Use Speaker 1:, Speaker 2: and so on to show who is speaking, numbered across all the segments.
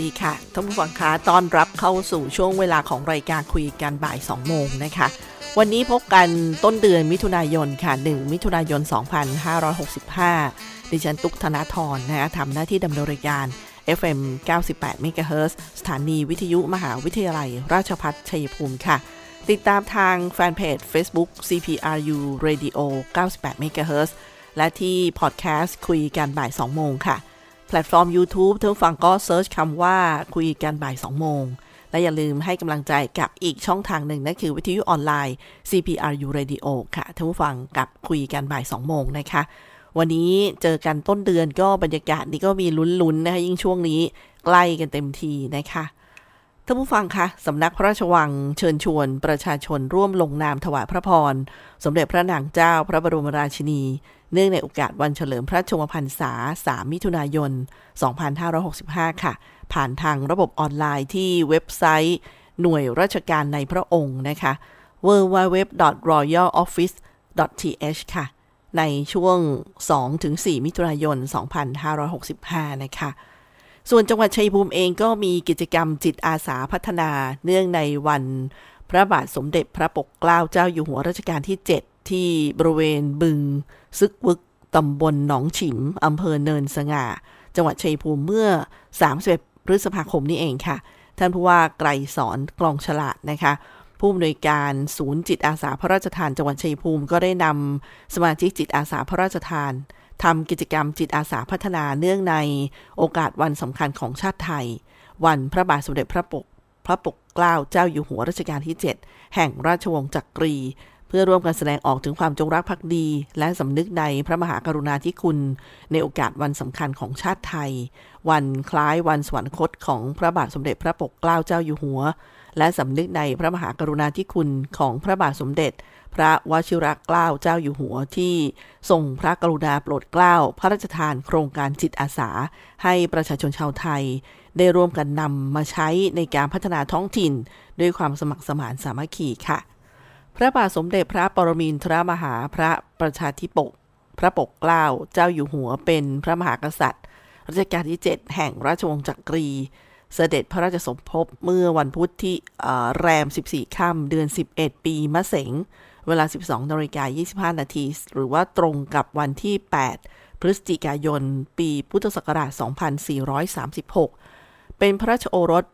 Speaker 1: ดีค่ะท่านผู้ฟังคะต้อนรับเข้าสู่ช่วงเวลาของรายการคุยกันบ่าย 2 โมงนะคะ วันนี้พบกันต้นเดือนมิถุนายนค่ะ 1 มิถุนายน 2565 ดิฉันตุกธนาธรนะคะทำหน้าที่ดำเนินรายการ FM 98 MHz สถานีวิทยุมหาวิทยาลัย ราชพัฒชัยภูมิค่ะ ติดตามทางแฟนเพจ Facebook CPRU Radio 98 MHz และที่พอดแคสต์คุยกันบ่าย 2 โมงค่ะ แพลตฟอร์ม YouTube ท่านผู้ฟังก็ search คำว่าคุยกันบ่าย 2 โมง และอย่าลืมให้กำลังใจกับอีกช่องทางหนึ่งนั่นคือวิทยุออนไลน์ CPRU Radio ค่ะท่านผู้ฟังกับคุยกันบ่าย 2 โมงนะคะ วันนี้เจอกันต้นเดือนก็บรรยากาศนี้ก็มีลุ้นๆนะคะยิ่งช่วงนี้ใกล้กันเต็มทีนะคะท่านผู้ฟังคะสำนักพระราชวังเชิญชวนประชาชนร่วมลงนามถวายพระพร สมเด็จพระนางเจ้าพระบรมราชินี เนื่องในโอกาสวันเฉลิมพระชมพรรษา 3 มิถุนายน 2565 ค่ะ ผ่านทางระบบออนไลน์ที่เว็บไซต์ หน่วยราชการในพระองค์นะคะ www.royaloffice.th ค่ะ ในช่วง 2-4 มิถุนายน 2565 นะคะส่วนจังหวัดชัยภูมิเองก็มีกิจกรรมจิตอาสาพัฒนาเนื่องในวันพระบาทสมเด็จพระปกเกล้าเจ้าอยู่หัวรัชกาลที่ 7 ที่บริเวณบึง ซึกวึกตำบลหนองฉิมอำเภอเนินสง่า จังหวัดชัยภูมิเมื่อ31พฤษภาคมนี้เองค่ะ ท่านผู้ว่าไกรสอนกลองฉลาดนะคะผู้อำนวยการศูนย์จิตอาสาพระราชทานจังหวัดชัยภูมิก็ได้นำสมาชิกจิตอาสาพระราชทานทำกิจกรรมจิตอาสาพัฒนาเนื่องในโอกาสวันสำคัญของชาติไทย วันพระบาทสมเด็จพระปกพระปกเกล้าเจ้าอยู่หัวรัชกาลที่ 7 แห่งราชวงศ์จักรี เพื่อร่วมกันแสดงออกถึงความจงรักภักดี และสำนึกในพระมหากรุณาธิคุณ ในโอกาสวันสำคัญของชาติไทย วันคล้ายวันสวรรคตของพระบาทสมเด็จพระปกเกล้าเจ้าอยู่หัว และสำนึกในพระมหากรุณาธิคุณของพระบาทสมเด็จ พระวชิรเกล้าเจ้าอยู่หัวที่ทรงพระกรุณาโปรดเกล้า พระราชทานโครงการจิตอาสา ให้ประชาชนชาวไทย ได้ร่วมกันนำมาใช้ในการพัฒนาท้องถิ่น ด้วยความสมัครสมานสามัคคีค่ะ พระบาทสมเด็จพระปรมินทรมหาพระประชาธิปก พระปกเกล้าเจ้าอยู่หัวเป็นพระมหากษัตริย์รัชกาลที่ 7 แห่งราชวงศ์จักรี เสด็จพระราชสมภพเมื่อวันพุธที่แรม 14 ค่ำเดือน 11 ปีมะเสง เวลา 12นาฬิกา25 นาที หรือว่าตรงกับวันที่ 8 พฤศจิกายน ปีพุทธศักราช 2436 เป็นพระราชโอรส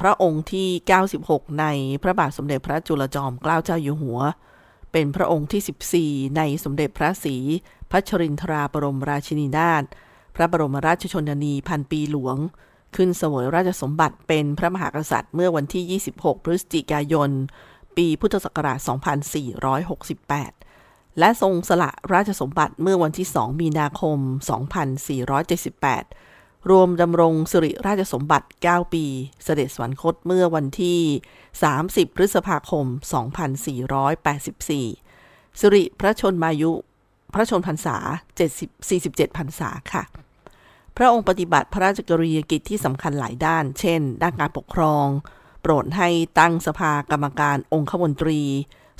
Speaker 1: พระองค์ที่ 96 ในพระบาทสมเด็จพระจุลจอมเกล้าเจ้าอยู่หัว เป็นพระองค์ที่ 14 ในสมเด็จพระศรีพัชรินทราบรมราชินีนาถพระบรมราชชนนีพันปีหลวง ขึ้นสวยราชสมบัติเป็นพระมหากษัตริย์เมื่อวันที่ 26 พฤศจิกายน ปีพุทธศักราช 2468 และทรงสละราชสมบัติเมื่อวันที่ 2 มีนาคม 2478 รวมดำรงสิริราชสมบัติ 9 ปี เสด็จสวรรคตเมื่อวันที่ 30 พฤษภาคม 2484 สิริพระชนมายุ พระชนพรรษา 70 47พรรษาค่ะ พระองค์ปฏิบัติพระราชกรณียกิจที่สำคัญหลายด้าน เช่น ด้านการปกครอง โปรดให้ตั้งสภากรรมการองคมนตรี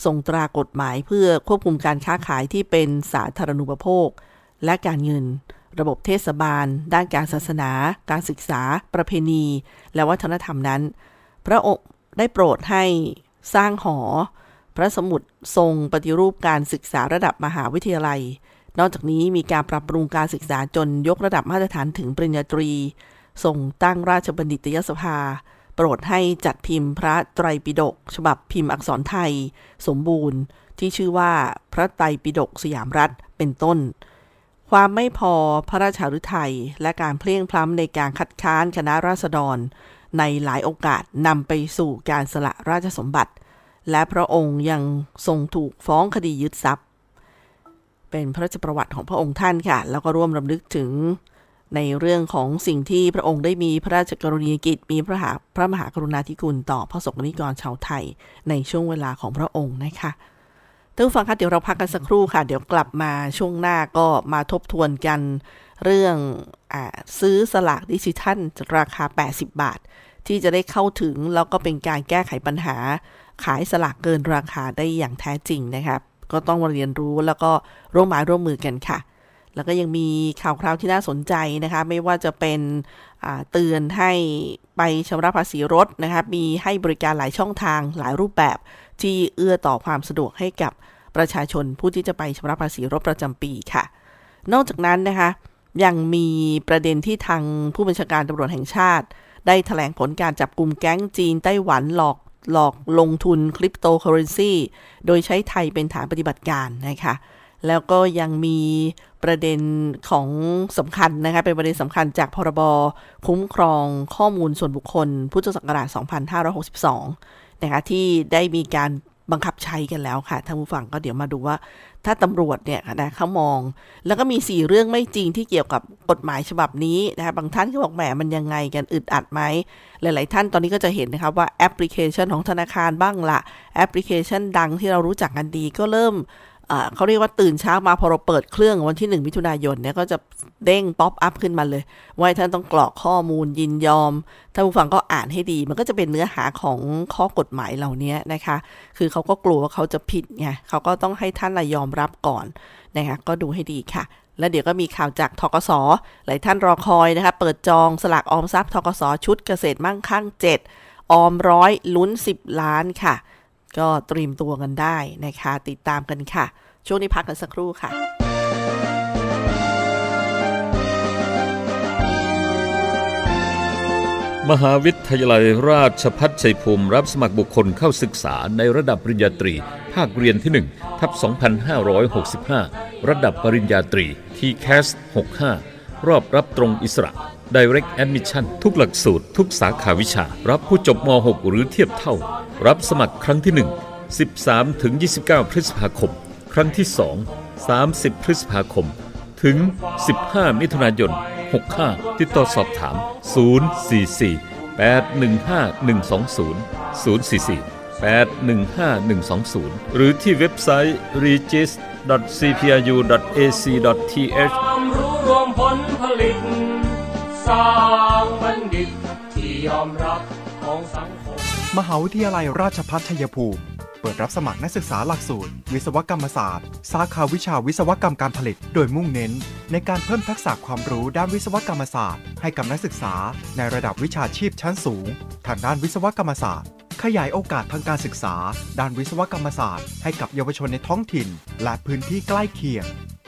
Speaker 1: ทรงตรากฎหมายเพื่อควบคุมการค้าขายที่เป็นสาธารณูปโภค และการเงิน ระบบเทศบาล ด้านการศาสนา การศึกษา ประเพณี และวัฒนธรรมนั้น พระองค์ได้โปรดให้สร้างหอ พระสมุดทรงปฏิรูปการศึกษาระดับมหาวิทยาลัย นอกจากนี้มีการปรับปรุงการศึกษาจนยกระดับมาตรฐานถึงปริญญาตรีส่งตั้งราชบัณฑิตยสภา โปรดให้จัดพิมพ์พระไตรปิฎกฉบับพิมพ์อักษรไทย สมบูรณ์ที่ชื่อว่าพระไตรปิฎกสยามรัฐเป็นต้น ความไม่พอพระราชาฤทัยและการเพลียงพล้ำในการคัดค้านคณะราษฎร ในหลายโอกาสนำไปสู่การสละราชสมบัติ และพระองค์ยังทรงถูกฟ้องคดียึดทรัพย์ เป็นพระราชประวัติของพระองค์ท่านค่ะ แล้วก็ร่วมรำลึกถึงในเรื่องของสิ่งที่พระองค์ได้มีพระราชกรณียกิจ มีพระหาพระมหากรุณาธิคุณต่อพระสงฆ์นิกรชาวไทย ในช่วงเวลาของพระองค์นะคะ ท่านฟังคะเดี๋ยวเราพักกันสักครู่ค่ะ เดี๋ยวกลับมาช่วงหน้าก็มาทบทวนกันเรื่องอซื้อสลากดิจิทัลราคา 80 บาท ที่จะได้เข้าถึง แล้วก็เป็นการแก้ไขปัญหา ขายสลากเกินราคาได้อย่างแท้จริงนะครับ ก็ต้องมาเรียนรู้แล้วก็ร่วมมือร่วมมือกันค่ะ แล้วก็ยังมีข่าวคราวที่น่าสนใจนะคะ ไม่ว่าจะเป็นเตือนให้ไปชำระภาษีรถนะคะมีให้บริการหลายช่องทางหลายรูปแบบที่เอื้อต่อความสะดวกให้กับ ประชาชนผู้ที่จะไปชำระภาษีรถประจำปีค่ะ นอกจากนั้นนะคะ ยังมีประเด็นที่ทางผู้บัญชาการตำรวจแห่งชาติ ได้ถแถลงผลการจับกลุ่มแก๊งจีนไต้หวันหลอกหลอกลงทุนคริปโตเคอเรนซีโดยใช้ไทยเป็นฐานปฏิบัติการนะคะ แล้วก็ยังมีประเด็นของสำคัญนะคะ เป็นประเด็นสำคัญจากพรบคุ้มครองข้อมูลส่วนบุคคล พุทธศักราช 2562 นะคะที่ได้มีการ บังคับใช้กันแล้วค่ะท่านผู้ฟังก็เดี๋ยวมาดูว่า ถ้าตำรวจเนี่ยนะเขามอง แล้วก็มีสี่เรื่องไม่จริงที่เกี่ยวกับกฎหมายฉบับนี้นะคะบางท่านก็บอกแหมมันยังไงกันอึดอัดไหมหลาย ๆ ท่านตอนนี้ก็จะเห็นนะคะว่าแอปพลิเคชันของธนาคารบ้างละแอปพลิเคชันดังที่เรารู้จักกันดีก็เริ่ม เขาเรียกว่าตื่นเช้ามาพอเราเปิดเครื่องวันที่ 1 มิถุนายนเนี่ยก็จะเด้ง pop-up ขึ้นมาเลย ว่าท่านต้องกรอกข้อมูลยินยอมท่านผู้ฟังก็อ่านให้ดี มันก็จะเป็นเนื้อหาของข้อกฎหมายเหล่านี้นะคะ คือเขาก็กลัวว่าเขาจะผิดไงเขาก็ต้องให้ท่านละยอมรับก่อนนะคะก็ดูให้ดีค่ะแล้วเดี๋ยวก็มีข่าวจากธกสหลายท่านรอคอยนะคะ เปิดจองสลากออมทรัพย์ธกสชุดเกษตรมั่งคั่ง 7 ออมร้อยลุ้น 10 ล้านค่ะ ก็เตรียมตัวกันได้นะคะ ติดตามกันค่ะ ช่วงนี้พักกันสักครู่ค่ะ
Speaker 2: มหาวิทยาลัยราชพัฒชัยภูมิ รับสมัครบุคคลเข้าศึกษาในระดับปริญญาตรี ภาคเรียนที่ 1 ทับ 2565 ระดับปริญญาตรีที่แคส65 รอบรับตรงอิสระ Direct Admission ทุกหลักสูตร ทุกสาขาวิชา รับผู้จบม .6 หรือเทียบเท่า รับสมัครครั้งที่ 1 13 ถึง 29 พฤษภาคม ครั้งที่ 2 30 พฤษภาคม ถึง 15 มิถุนายน 65 ติดต่อสอบถาม 044 815 120 044 815 120 หรือที่เว็บไซต์ regis.cpru.ac.th
Speaker 3: ความรู้รวมผลผลิต สร้างบัณฑิตที่ยอมรับของสังคม
Speaker 4: มหาวิทยาลัยราชภัฏชัยภูมิ เปิดรับสมัครนักศึกษาหลักสูตร วิศวกรรมศาสตร์ สาขาวิชาวิศวกรรมการผลิต โดยมุ่งเน้น ในการเพิ่มทักษะความรู้ด้านวิศวกรรมศาสตร์ ให้กับนักศึกษา ในระดับวิชาชีพชั้นสูง ทางด้านวิศวกรรมศาสตร์ขยายโอกาสทางการศึกษา ด้านวิศวกรรมศาสตร์ ให้กับเยาวชนในท้องถิ่น และพื้นที่ใกล้เคียง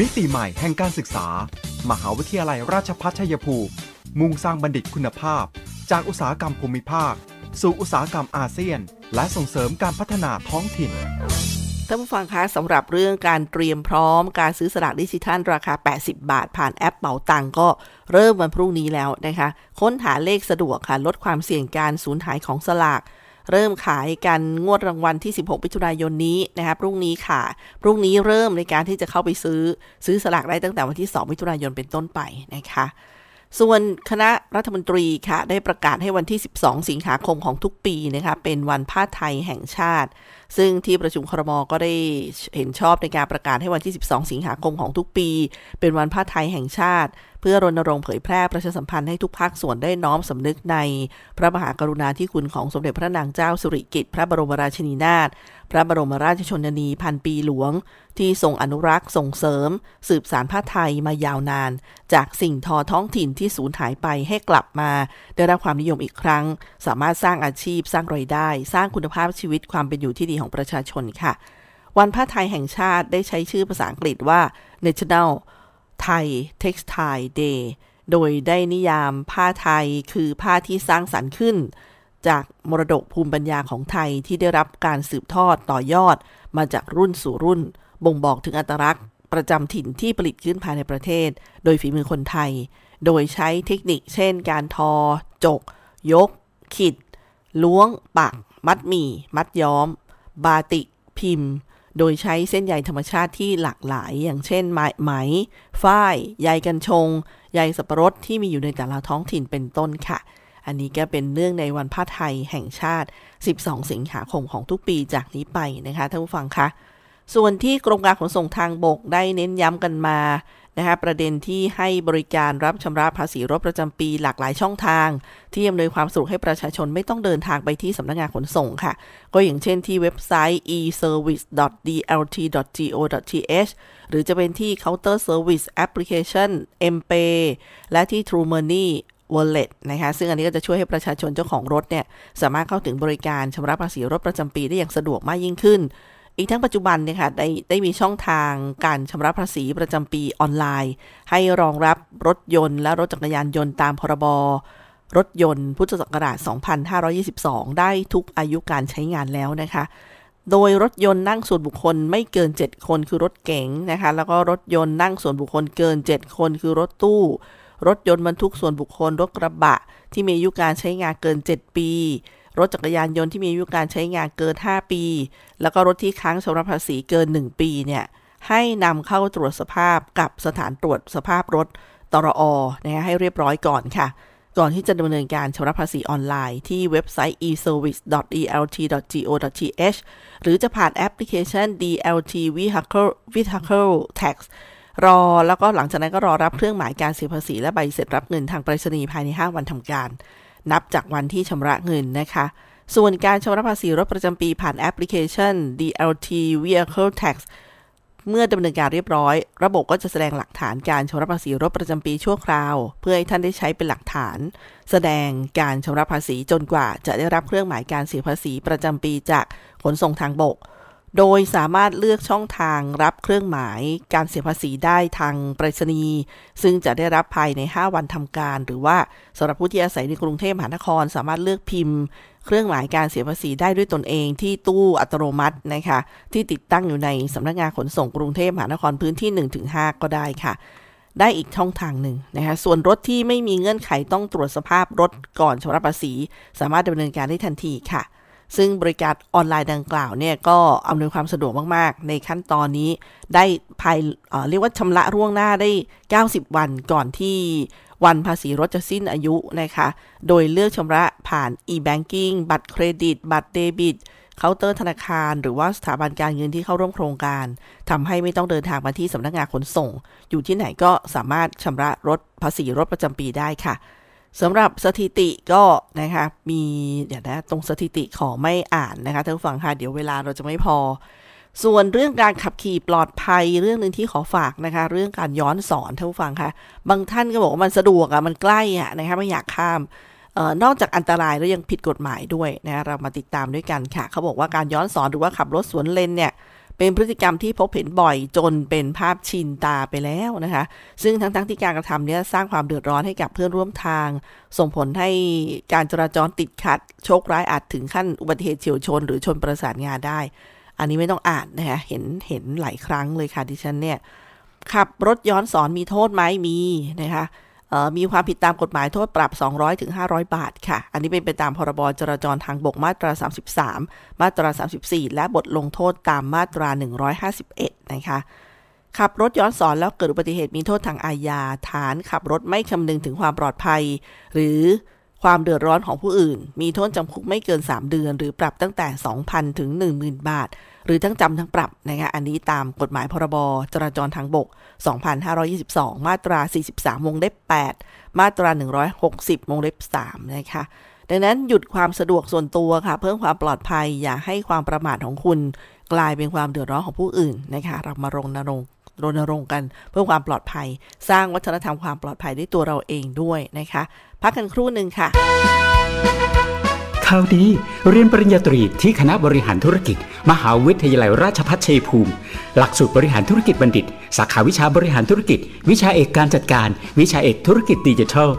Speaker 4: มิติใหม่แห่งการศึกษา มหาวิทยาลัยราชภัฏชัยภูมิ มุ่งสร้างบัณฑิตคุณภาพ จากอุตสาหกรรมภูมิภาค สู่อุตสาหกรรมอาเซียน และส่งเสริมการพัฒนาท้องถิ่น
Speaker 1: ท่านผู้ฟังคะสำหรับเรื่องการเตรียมพร้อมการซื้อสลากดิจิทัล ราคา 80 บาท ผ่านแอปเป๋าตังก็เริ่มวันพรุ่งนี้แล้วนะคะ ค้นหาเลขสะดวกค่ะลดความเสี่ยงการสูญหายของสลาก เริ่มขายกันงวดรางวัลที่ 16มิถุนายนนี้นะคะพรุ่งนี้ค่ะ พรุ่งนี้เริ่มในการที่จะเข้าไปซื้อซื้อสลากได้ตั้งแต่วันที่ 2 มิถุนายนเป็นต้นไปนะคะส่วนคณะรัฐมนตรีค่ะ ได้ประกาศให้วันที่ 12 สิงหาคมของทุกปีนะคะเป็นวันผ้าไทยแห่งชาติ ซึ่งที่ประชุมครมก็ได้เห็นชอบในการประกาศให้วันที่ 12 สิงหาคมของทุกปี เป็นวันผ้าไทยแห่งชาติ เพื่อรณรงค์เผยแพร่ประชาสัมพันธ์ให้ทุกภาคส่วนได้น้อมสำนึกใน พระมหากรุณาธิคุณของสมเด็จพระนางเจ้าสุริกิติ์พระบรมราชินีนาถ พระบรมราชชนนีพันปีหลวง ที่ทรงอนุรักษ์ส่งเสริม สืบสารผ้าไทยมายาวนาน จากสิ่งทอท้องถิ่นที่สูญหายไปให้กลับมา ได้รับความนิยมอีกครั้ง สามารถสร้างอาชีพสร้างรายได้ สร้างคุณภาพชีวิตความเป็นอยู่ที่ดีของประชาชนค่ะ วันผ้าไทยแห่งชาติได้ใช้ชื่อภาษาอังกฤษว่า National Thai Textile Day โดยได้นิยามผ้าไทยคือผ้าที่สร้างสรรค์ขึ้น จากมรดกภูมิปัญญาของไทยที่ได้รับการสืบทอดต่อยอด มาจากรุ่นสู่รุ่น บ่งบอกถึงอัตลักษณ์ ประจำถิ่นที่ผลิตขึ้นภายในประเทศ โดยฝีมือคนไทย โดยใช้เทคนิค เช่น การทอ จก ยก ขิด ล้วง ปัก มัดหมี่ มัดย้อม บาติก พิมพ์ โดยใช้เส้นใยธรรมชาติที่หลากหลาย อย่างเช่น ไหมไหมฝ้าย ใยกันชง ใยสับปะรดที่มีอยู่ในแต่ละท้องถิ่นเป็นต้นค่ะ อันนี้ก็เป็นเนื่องในวันผ้าไทยแห่งชาติ 12 สิงหาคมของทุกปีจากนี้ไปนะคะท่านผู้ฟังคะ ส่วนที่กรมการขนส่งทางบกได้เน้นย้ำกันมานะคะประเด็นที่ให้บริการรับชำระภาษีรถประจำปีหลากหลายช่องทาง ที่อำนวยความสะดวกให้ประชาชนไม่ต้องเดินทางไปที่สำนักงานขนส่งค่ะ ก็อย่างเช่นที่เว็บไซต์ e-service.dlt.go.th หรือจะเป็นที่ Counter Service Application MPay และที่ True Money Wallet นะคะซึ่งอันนี้ก็จะช่วยให้ประชาชนเจ้าของรถเนี่ยสามารถเข้าถึงบริการชำระภาษีรถประจำปีได้อย่างสะดวกมากยิ่งขึ้น อีกทั้งปัจจุบันเนี่ยค่ะได้ได้มีช่องทางการชำระภาษีประจำปีออนไลน์ ให้รองรับรถยนต์และรถจักรยานยนต์ตามพรบรถยนต์พุทธศักราช 2522 ได้ทุกอายุการใช้งานแล้วนะคะ โดยรถยนต์นั่งส่วนบุคคลไม่เกิน 7 คนคือรถเก๋งนะคะ แล้วก็รถยนต์นั่งส่วนบุคคลเกิน 7 คนคือรถตู้ รถยนต์บรรทุกส่วนบุคคลรถกระบะ ที่มีอายุการใช้งานเกิน 7 ปี รถจักรยานยนต์ที่มีอายุการใช้งานเกิน 5 ปี แล้วก็รถที่ค้างชำระภาษีเกิน 1 ปีเนี่ยให้นำเข้าตรวจสภาพกับสถานตรวจสภาพรถตรอนะให้เรียบร้อยก่อนค่ะ ก่อนที่จะดำเนินการชำระภาษีออนไลน์ที่เว็บไซต์ e-service.dlt.go.th หรือจะผ่านแอปพลิเคชัน DLT Vehicle Vehicle Tax รอแล้วก็หลังจากนั้นก็รอรับเครื่องหมายการเสียภาษี และใบเสร็จรับเงินทางไปรษณีย์ภายใน 5 วันทำการ นับจากวันที่ชำระเงินนะคะ ส่วนการชำระภาษีรถประจำปีผ่านแอปพลิเคชัน DLT Vehicle Tax เมื่อดำเนินการเรียบร้อย ระบบก็จะแสดงหลักฐานการชำระภาษีรถประจำปีชั่วคราว เพื่อให้ท่านได้ใช้เป็นหลักฐาน แสดงการชำระภาษีจนกว่า จะได้รับเครื่องหมายการเสียภาษีประจำปีจากขนส่งทางบก โดยสามารถเลือกช่องทางรับเครื่องหมายการเสียภาษีได้ทางไปรษณีย์ซึ่งจะได้รับภายใน 5 วันทำการ หรือว่าสำหรับผู้ที่อาศัยในกรุงเทพมหานคร สามารถเลือกพิมพ์ เครื่องหมายการเสียภาษีได้ด้วยตนเอง ที่ตู้อัตโนมัตินะคะที่ติดตั้งอยู่ในสำนักงานขนส่งกรุงเทพมหานครพื้นที่ 1-5 ก็ได้ค่ะได้อีกช่องทางหนึ่งนะคะส่วนรถที่ไม่มีเงื่อนไขต้องตรวจสภาพรถก่อนชำระภาษี สามารถดำเนินการได้ทันทีค่ะ ซึ่งบริการออนไลน์ดังกล่าวเนี่ยก็อำนวยความสะดวกมาก ๆ ในขั้นตอนนี้ได้ภายเอ่อเรียกว่าชำระร่วงหน้าได้ 90 วันก่อนที่วันภาษีรถจะสิ้นอายุนะคะ โดยเลือกชำระผ่าน e-banking บัตรเครดิต บัตรเดบิตเคาน์เตอร์ธนาคาร หรือว่าสถาบันการเงินที่เข้าร่วมโครงการทำให้ไม่ต้องเดินทางมาที่สำนักงานขนส่ง อยู่ที่ไหนก็สามารถชำระรถภาษีรถประจำปีได้ค่ะ สำหรับสถิติก็นะคะมีเดี๋ยวนะตรงสถิติขอไม่อ่านนะคะท่านผู้ฟังค่ะเดี๋ยวเวลาเราจะไม่พอ ส่วนเรื่องการขับขี่ปลอดภัยเรื่องหนึ่งที่ขอฝากนะคะ เรื่องการย้อนสอนท่านผู้ฟังค่ะบางท่านก็บอกว่ามันสะดวกอะมันใกล้อะนะคะไม่อยากข้ามออนอกจากอันตรายแล้วยังผิดกฎหมายด้วยนะเรามาติดตามด้วยกันค่ะ เขาบอกว่าการย้อนสอนหรือว่าขับรถสวนเลนเนี่ย เป็นพฤติกรรมที่พบเห็นบ่อยจนเป็นภาพชินตาไปแล้วนะคะ ซึ่งทั้งๆที่การกระทำนี้สร้างความเดือดร้อนให้กับเพื่อนร่วมทาง ส่งผลให้การจราจรติดขัด โชคร้ายอาจถึงขั้นอุบัติเหตุเฉียวชน หรือชนประสานงานได้ อันนี้ไม่ต้องอ่านนะคะเห็นเห็นหลายครั้งเลยค่ะดิฉันเนี่ยขับรถย้อนสอนมีโทษไหมมีนะคะ มีความผิดตามกฎหมายโทษปรับ200ถึง500 บาทค่ะ อันนี้เป็นไปตามพรบจราจรทางบกมาตรา 33 มาตรา 34 และบทลงโทษตามมาตรา 151 นะคะขับรถย้อนสอนแล้วเกิดอุบัติเหตุมีโทษทางอาญาฐานขับรถไม่คำนึงถึงความปลอดภัย หรือ ความเดือดร้อนของผู้อื่น มีโทษจำคุกไม่เกิน 3 เดือน หรือปรับตั้งแต่ 2,000 ถึง 10,000 บาท หรือทั้งจำทั้งปรับนะคะอันนี้ตามกฎหมายพรบจราจรทางบก 2522 มาตรา 43 วงเล็บ 8 มาตรา 160 วงเล็บ 3 นะคะดังนั้นหยุดความสะดวกส่วนตัวค่ะ เพิ่มความปลอดภัยอย่าให้ความประมาทของคุณ กลายเป็นความเดือดร้อนของผู้อื่นนะคะเรามารณรงค์รณรงค์กันเพื่อความปลอดภัย สร้างวัฒนธรรมความปลอดภัยด้วยตัวเราเองด้วยนะคะ พักกันครู่หนึ่งค่ะ
Speaker 5: ข่าวดีเรียนปริญญาตรีที่คณะบริหารธุรกิจ มหาวิทยาลัยราชภัฏชัยภูมิ หลักสูตรบริหารธุรกิจบัณฑิต สาขาวิชาบริหารธุรกิจ วิชาเอกการจัดการ วิชาเอกธุรกิจดิจิทัล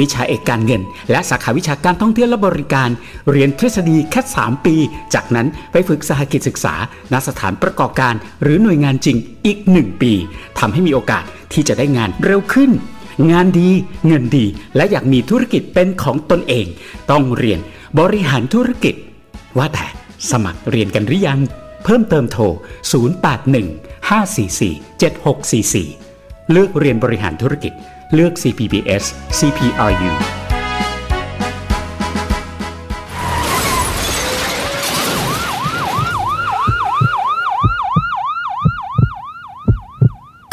Speaker 5: วิชาเอกการเงิน และสาขาวิชาการท่องเที่ยวและบริการ เรียนทฤษฎีแค่ 3 ปี จากนั้นไปฝึกสหกิจศึกษาณสถานประกอบการ หรือหน่วยงานจริงอีก 1 ปีทำให้มีโอกาสที่จะได้งานเร็วขึ้น งานดีเงินดี และอยากมีธุรกิจเป็นของตนเอง ต้องเรียนบริหารธุรกิจ ว่าแต่สมัครเรียนกันหรือยัง เพิ่มเติมโทร 081 544 7644 เลือกเรียนบริหารธุรกิจ เลือก CPBS CPRU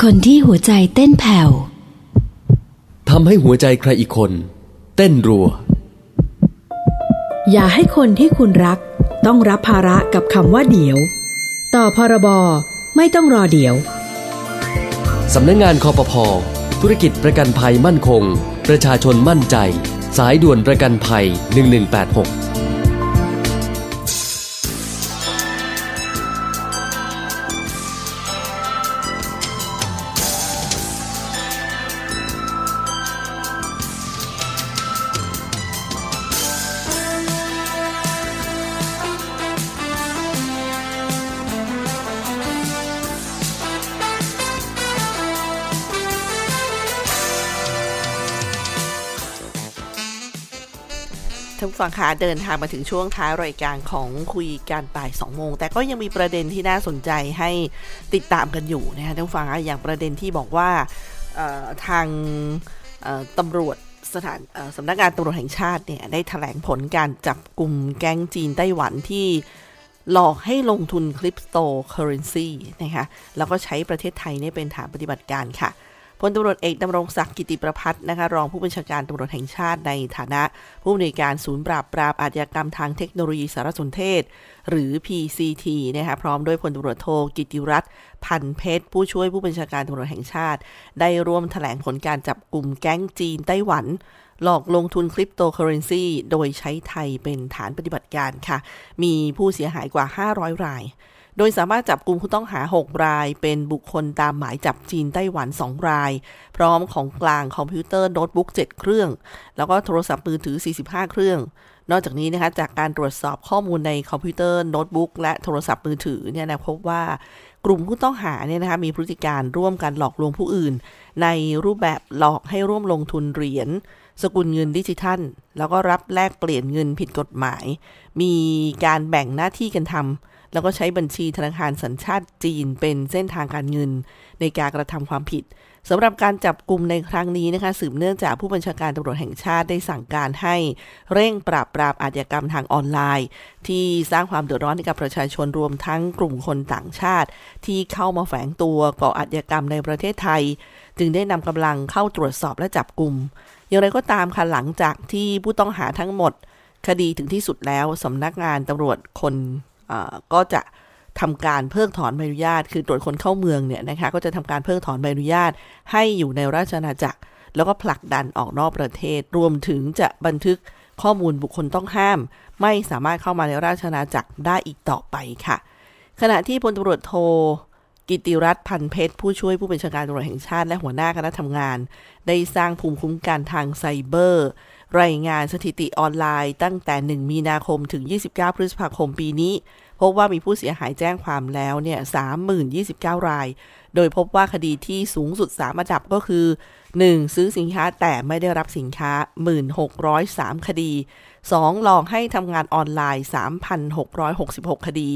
Speaker 6: คนที่หัวใจเต้นแผ่วำ
Speaker 7: ให้หัวใจใครอีกคน เต้นรัว
Speaker 8: อย่าให้คนที่คุณรัก ต้องรับภาระกับคำว่าเดี๋ยว ต่อพรบไม่ต้องรอเดี๋ยว
Speaker 7: สำนักงงานคอปพอธุรกิจประกันภัยมั่นคง ประชาชนมั่นใจ สายด่วนประกันภัย 1186
Speaker 1: งคะเดินทางมาถึงช่วงท้ายรายการของคุยการบ่าย2โมงแต่ก็ยังมีประเด็นที่น่าสนใจให้ติดตามกันอยู่นะคะท่านฟังคะอย่างประเด็นที่บอกว่าทางตำรวจสถานสำนักงานตำรวจแห่งชาติเนี่ยได้ถแถลงผลการจับกลุ่มแก๊งจีนไต้หวันที่หลอกให้ลงทุนคริปโตเคอเรนซีนะคะแล้วก็ใช้ประเทศไทยเนี่ยเป็นฐานปฏิบัติการค่ะ พลตำรวจเอกดำรงศักดิ์กิติประพัฒน์นะคะรองผู้บัญชาการตำรวจแห่งชาติในฐานะ ผู้อำนวยการศูนย์ปราบปรามอาชญากรรมทางเทคโนโลยีสารสนเทศ หรือ PCT นะคะพร้อมด้วยพลตำรวจโทกิติรัตน์พันเพชร ผู้ช่วยผู้บัญชาการตำรวจแห่งชาติ ได้ร่วมแถลงผลการจับกลุ่มแก๊งจีนไต้หวันหลอกลงทุนคริปโตเคอเรนซีโดยใช้ไทยเป็นฐานปฏิบัติการค่ะ มีผู้เสียหายกว่า 500 ราย โดยสามารถจับกลุ่มผู้ต้องหา 6 ราย เป็นบุคคลตามหมายจับจีนไต้หวัน 2 ราย พร้อมของกลางคอมพิวเตอร์โน้ตบุ๊ก 7 เครื่อง แล้วก็โทรศัพท์มือถือ 45 เครื่อง นอกจากนี้นะคะจากการตรวจสอบข้อมูลในคอมพิวเตอร์โน้ตบุ๊กและโทรศัพท์มือถือเนี่ยนะพบว่ากลุ่มผู้ต้องหาเนี่ยนะคะมีพฤติการณ์ร่วมกันหลอกลวงผู้อื่น ในรูปแบบหลอกให้ร่วมลงทุนเหรียญสกุลเงินดิจิทัล แล้วก็รับแลกเปลี่ยนเงินผิดกฎหมาย มีการแบ่งหน้าที่กันทำ แล้วก็ใช้บัญชีธนาคารสัญชาติจีนเป็นเส้นทางการเงิน ในการกระทำความผิดสำหรับการจับกลุ่มในครั้งนี้นะคะสืบเนื่องจากผู้บัญชาการตำรวจแห่งชาติได้สั่งการให้เร่งปราบปรามอาชญากรรมทางออนไลน์ ที่สร้างความเดือดร้อนให้กับประชาชนรวมทั้งกลุ่มคนต่างชาติ ที่เข้ามาแฝงตัวก่ออาชญากรรมในประเทศไทย จึงได้นำกำลังเข้าตรวจสอบและจับกลุ่มอย่างไรก็ตามค่ะหลังจากที่ผู้ต้องหาทั้งหมด คดีถึงที่สุดแล้วสำนักงานตำรวจคน ก็จะทำการเพิกถอนใบอนุญาต คือตรวจคนเข้าเมืองเนี่ยนะคะ ก็จะทำการเพิกถอนใบอนุญาต ให้อยู่ในราชอาณาจักร แล้วก็ผลักดันออกนอกประเทศ รวมถึงจะบันทึกข้อมูลบุคคลต้องห้าม ไม่สามารถเข้ามาในราชอาณาจักรได้อีกต่อไปค่ะ ขณะที่พลตำรวจโทกิติรัตน์พันเพชร ผู้ช่วยผู้บัญชาการตำรวจแห่งชาติและหัวหน้าคณะทำงาน ได้สร้างภูมิคุ้มกันทางไซเบอร์ รายงานสถิติออนไลน์ตั้งแต่ 1 มีนาคมถึง 29 พฤษภาคมปีนี้ พบว่ามีผู้เสียหายแจ้งความแล้วเนี่ย30,029 ราย โดยพบว่าคดีที่สูงสุด 3 ระดับก็คือ 1. ซื้อสินค้าแต่ไม่ได้รับสินค้า 1,603 คดี 2. ลอกให้ทำงานออนไลน์ 3,666 คดี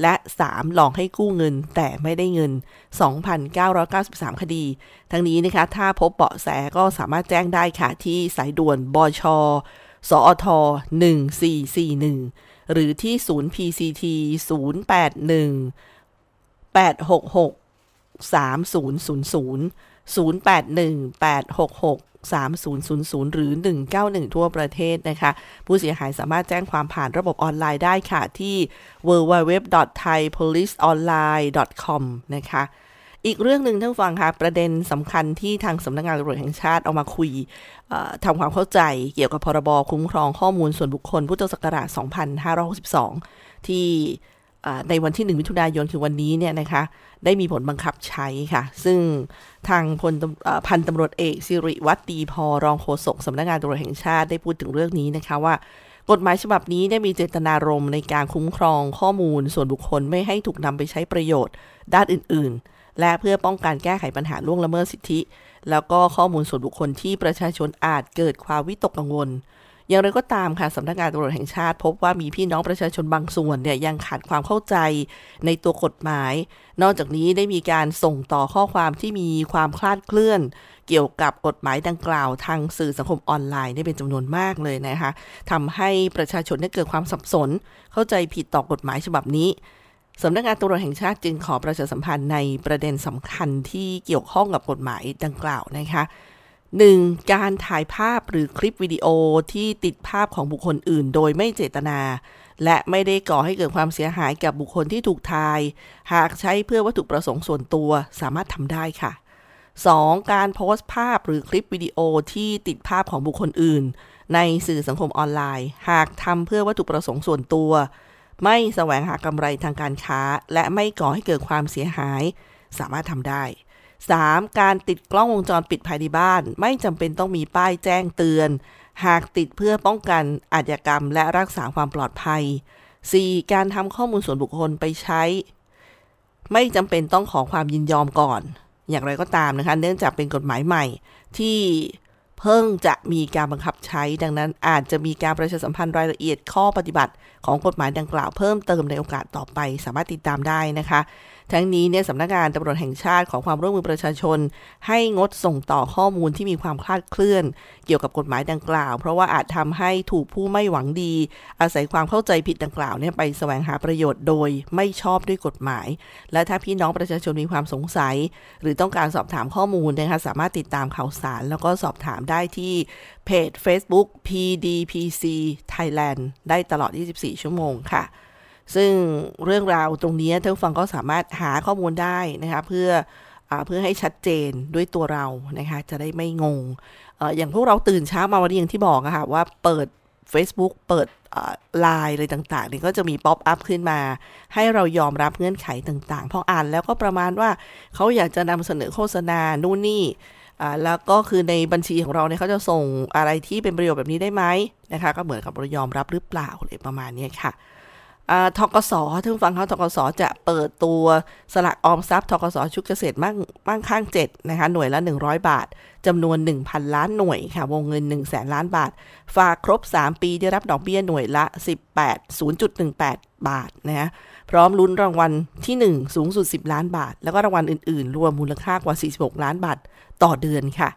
Speaker 1: และ 3. ลอกให้กู้เงินแต่ไม่ได้เงิน 2,993 คดี ทั้งนี้นะคะถ้าพบเบาะแสก็สามารถแจ้งได้ค่ะ ที่สายด่วนบชสอท1441 หรือที่ศูนย์ PCT 081 866 3000 081 866 3000 หรือ 191 ทั่วประเทศนะคะ ผู้เสียหายสามารถแจ้งความผ่านระบบออนไลน์ได้ค่ะที่ www.thaipoliceonline.com นะคะอีกเรื่องหนึ่งท่านฟังค่ะประเด็นสำคัญที่ทางสำนักงานตำรวจแห่งชาติเอามาคุยทำความเข้าใจเกี่ยวกับพรบคุ้มครองข้อมูลส่วนบุคคลพุทธศักราช 2562 ที่ ในวันที่ 1 มิถุนายนคือวันนี้เนี่ยนะคะได้มีผลบังคับใช้ค่ะ ซึ่งทางพลพันตำรวจเอกสิริวัตรดีพอรองโฆษกสำนักงานตำรวจแห่งชาติได้พูดถึงเรื่องนี้นะคะว่ากฎหมายฉบับนี้ได้มีเจตนารมณ์ในการคุ้มครองข้อมูล ส่วนบุคคลไม่ให้ถูกนำไปใช้ประโยชน์ด้านอื่น ๆ และเพื่อป้องกันแก้ไขปัญหาล่วงละเมิดสิทธิ แล้วก็ข้อมูลส่วนบุคคลที่ประชาชนอาจเกิดความวิตกกังวล อย่างไรก็ตามค่ะสำนักงานตำรวจแห่งชาติ พบว่ามีพี่น้องประชาชนบางส่วนเนี่ยยังขาดความเข้าใจในตัวกฎหมาย นอกจากนี้ได้มีการส่งต่อข้อความที่มีความคลาดเคลื่อน เกี่ยวกับกฎหมายดังกล่าว ทางสื่อสังคมออนไลน์ได้เป็นจำนวนมากเลยนะคะทำให้ประชาชนได้เกิดความสับสน เข้าใจผิดต่อกฎหมายฉบับนี้สำนักงานตำรวจแห่งชาติจึงขอประชาสัมพันธ์ในประเด็นสำคัญที่เกี่ยวข้องกับกฎหมายดังกล่าวนะคะ 1. การถ่ายภาพหรือคลิปวิดีโอที่ติดภาพของบุคคลอื่น โดยไม่เจตนา และไม่ได้ก่อให้เกิดความเสียหายกับบุคคลที่ถูกถ่าย หากใช้เพื่อวัตถุประสงค์ส่วนตัวสามารถทำได้ค่ะ 2. การโพสต์ภาพหรือคลิปวิดีโอที่ติดภาพของบุคคลอื่น ในสื่อสังคมออนไลน์ หากทำเพื่อวัตถุประสงค์ส่วนตัว ไม่แสวงหากำไรทางการค้า และไม่ก่อให้เกิดความเสียหาย สามารถทำได้ 3. การติดกล้องวงจรปิดภายในบ้าน ไม่จำเป็นต้องมีป้ายแจ้งเตือน หากติดเพื่อป้องกันอาชญากรรม และรักษาความปลอดภัย 4. การทำข้อมูลส่วนบุคคลไปใช้ ไม่จำเป็นต้องขอความยินยอมก่อน อย่างไรก็ตามนะคะ เนื่องจากเป็นกฎหมายใหม่ ที่เพิ่งจะมีการบังคับใช้ ดังนั้นอาจจะมีการประชาสัมพันธ์รายละเอียดข้อปฏิบัติ ของกฎหมายดังกล่าวเพิ่มเติมในโอกาสต่อไป สามารถติดตามได้นะคะ ทั้งนี้เนี่ยสำนักงานตำรวจแห่งชาติขอความร่วมมือประชาชน ให้งดส่งต่อข้อมูลที่มีความคลาดเคลื่อน เกี่ยวกับกฎหมายดังกล่าว เพราะว่าอาจทำให้ถูกผู้ไม่หวังดี อาศัยความเข้าใจผิดดังกล่าวเนี่ยไปแสวงหาประโยชน์โดยไม่ชอบด้วยกฎหมาย และถ้าพี่น้องประชาชนมีความสงสัย หรือต้องการสอบถามข้อมูลนะคะสามารถติดตามข่าวสาร แล้วก็สอบถามได้ที่เพจ Facebook PDPC Thailand ได้ตลอด 24 ชั่วโมงค่ะ ซึ่งเรื่องราวตรงนี้ท่านฟังก็สามารถหาข้อมูลได้นะคะเพื่ออเพื่อให้ชัดเจนด้วยตัวเรานะคะจะได้ไม่งงออย่างพวกเราตื่นเช้ามาวันนี้อย่างที่บอกอะค่ะว่าเปิด Facebook เปิดไลน์อะไรต่างๆนี่ก็จะมี pop-up ขึ้นมา ให้เรายอมรับเงื่อนไขต่างๆ พออ่านแล้วก็ประมาณว่าเขาอยากจะนำเสนอโฆษณานู่นนี่แล้วก็คือในบัญชีของเราเนี่ยเขาจะส่งอะไรที่เป็นประโยชน์แบบนี้ได้ไหมนะคะ ก็เหมือนกับเรายอมรับหรือเปล่าอะไรประมาณนี้ค่ะ ทกสท่านฟังเขาทกสจะเปิดตัวสลักออมทรัพย์ทกสชุดเกษตรมั่งมั่งข้าง7นะคะหน่วยละ 100 บาทจำนวน 1,000 ล้านหน่วยค่ะวงเงิน 1 0 0 0 0แสนล้านบาท ฝากครบ 3 ปีได้รับดอกเบี้ยหน่วยละ 18 0.18 บาทนะฮะพร้อมลุ้นรางวัลที่ 1 สูงสุด 10 ล้านบาท แล้วก็รางวัลอื่น ๆ รวมมูลค่ากว่า 46 ล้านบาทต่อเดือนค่ะ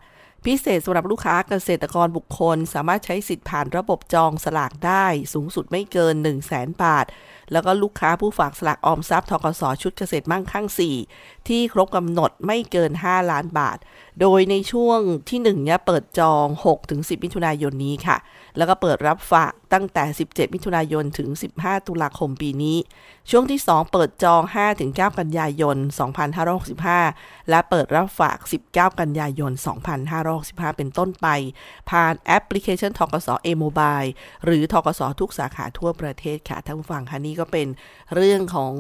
Speaker 1: พิเศษสำหรับลูกค้าเกษตรกรบุคคล สามารถใช้สิทธิ์ผ่านระบบจองสลากได้ สูงสุดไม่เกิน 1 0 0 0 0แสนบาท แล้วก็ลูกค้าผู้ฝากสลากออมทรัพย์ทกสชุดเกษตรมั่งคั่ง 4 ที่ครบกำหนดไม่เกิน 5 ล้านบาท โดยในช่วงที่1เนี่ยเปิดจอง 6-10 มิถุนายนนี้ค่ะ แล้วก็เปิดรับฝากตั้งแต่ 17 มิถุนายนถึง 15 ตุลาคมปีนี้ ช่วงที่ 2 เปิดจอง 5-9 กันยายน 2565 และเปิดรับฝาก 19 กันยายน 2565 เป็นต้นไป ผ่านแอปพลิเคชันทกสเอโมบายหรือทกสทุกสาขาทั่วประเทศค่ะท่านผู้ฟังคะนี่ก็เป็นเรื่องของ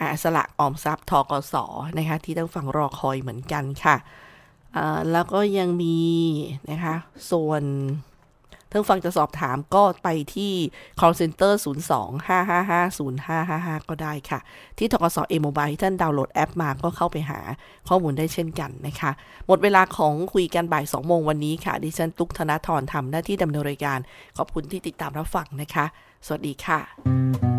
Speaker 1: อสละออมทรัพย์ทกสนะคะที่ต้องฟังรอคอยเหมือนกันค่ะ แล้วก็ยังมีนะคะส่วนทั้งฟังจะสอบถามก็ไปที่ call center 02-555-0555 ก็ได้ค่ะ ที่ทกสเอโมบายท่านดาวน์โหลดแอปมาก็เข้าไปหาข้อมูลได้เช่นกันนะคะ หมดเวลาของคุยกันบ่าย 2 โมงวันนี้ค่ะ ดิฉันตุ๊กธนาธรทำหน้าที่ดำเนินรายการ ขอบคุณที่ติดตามรับฟังนะคะ สวัสดีค่ะ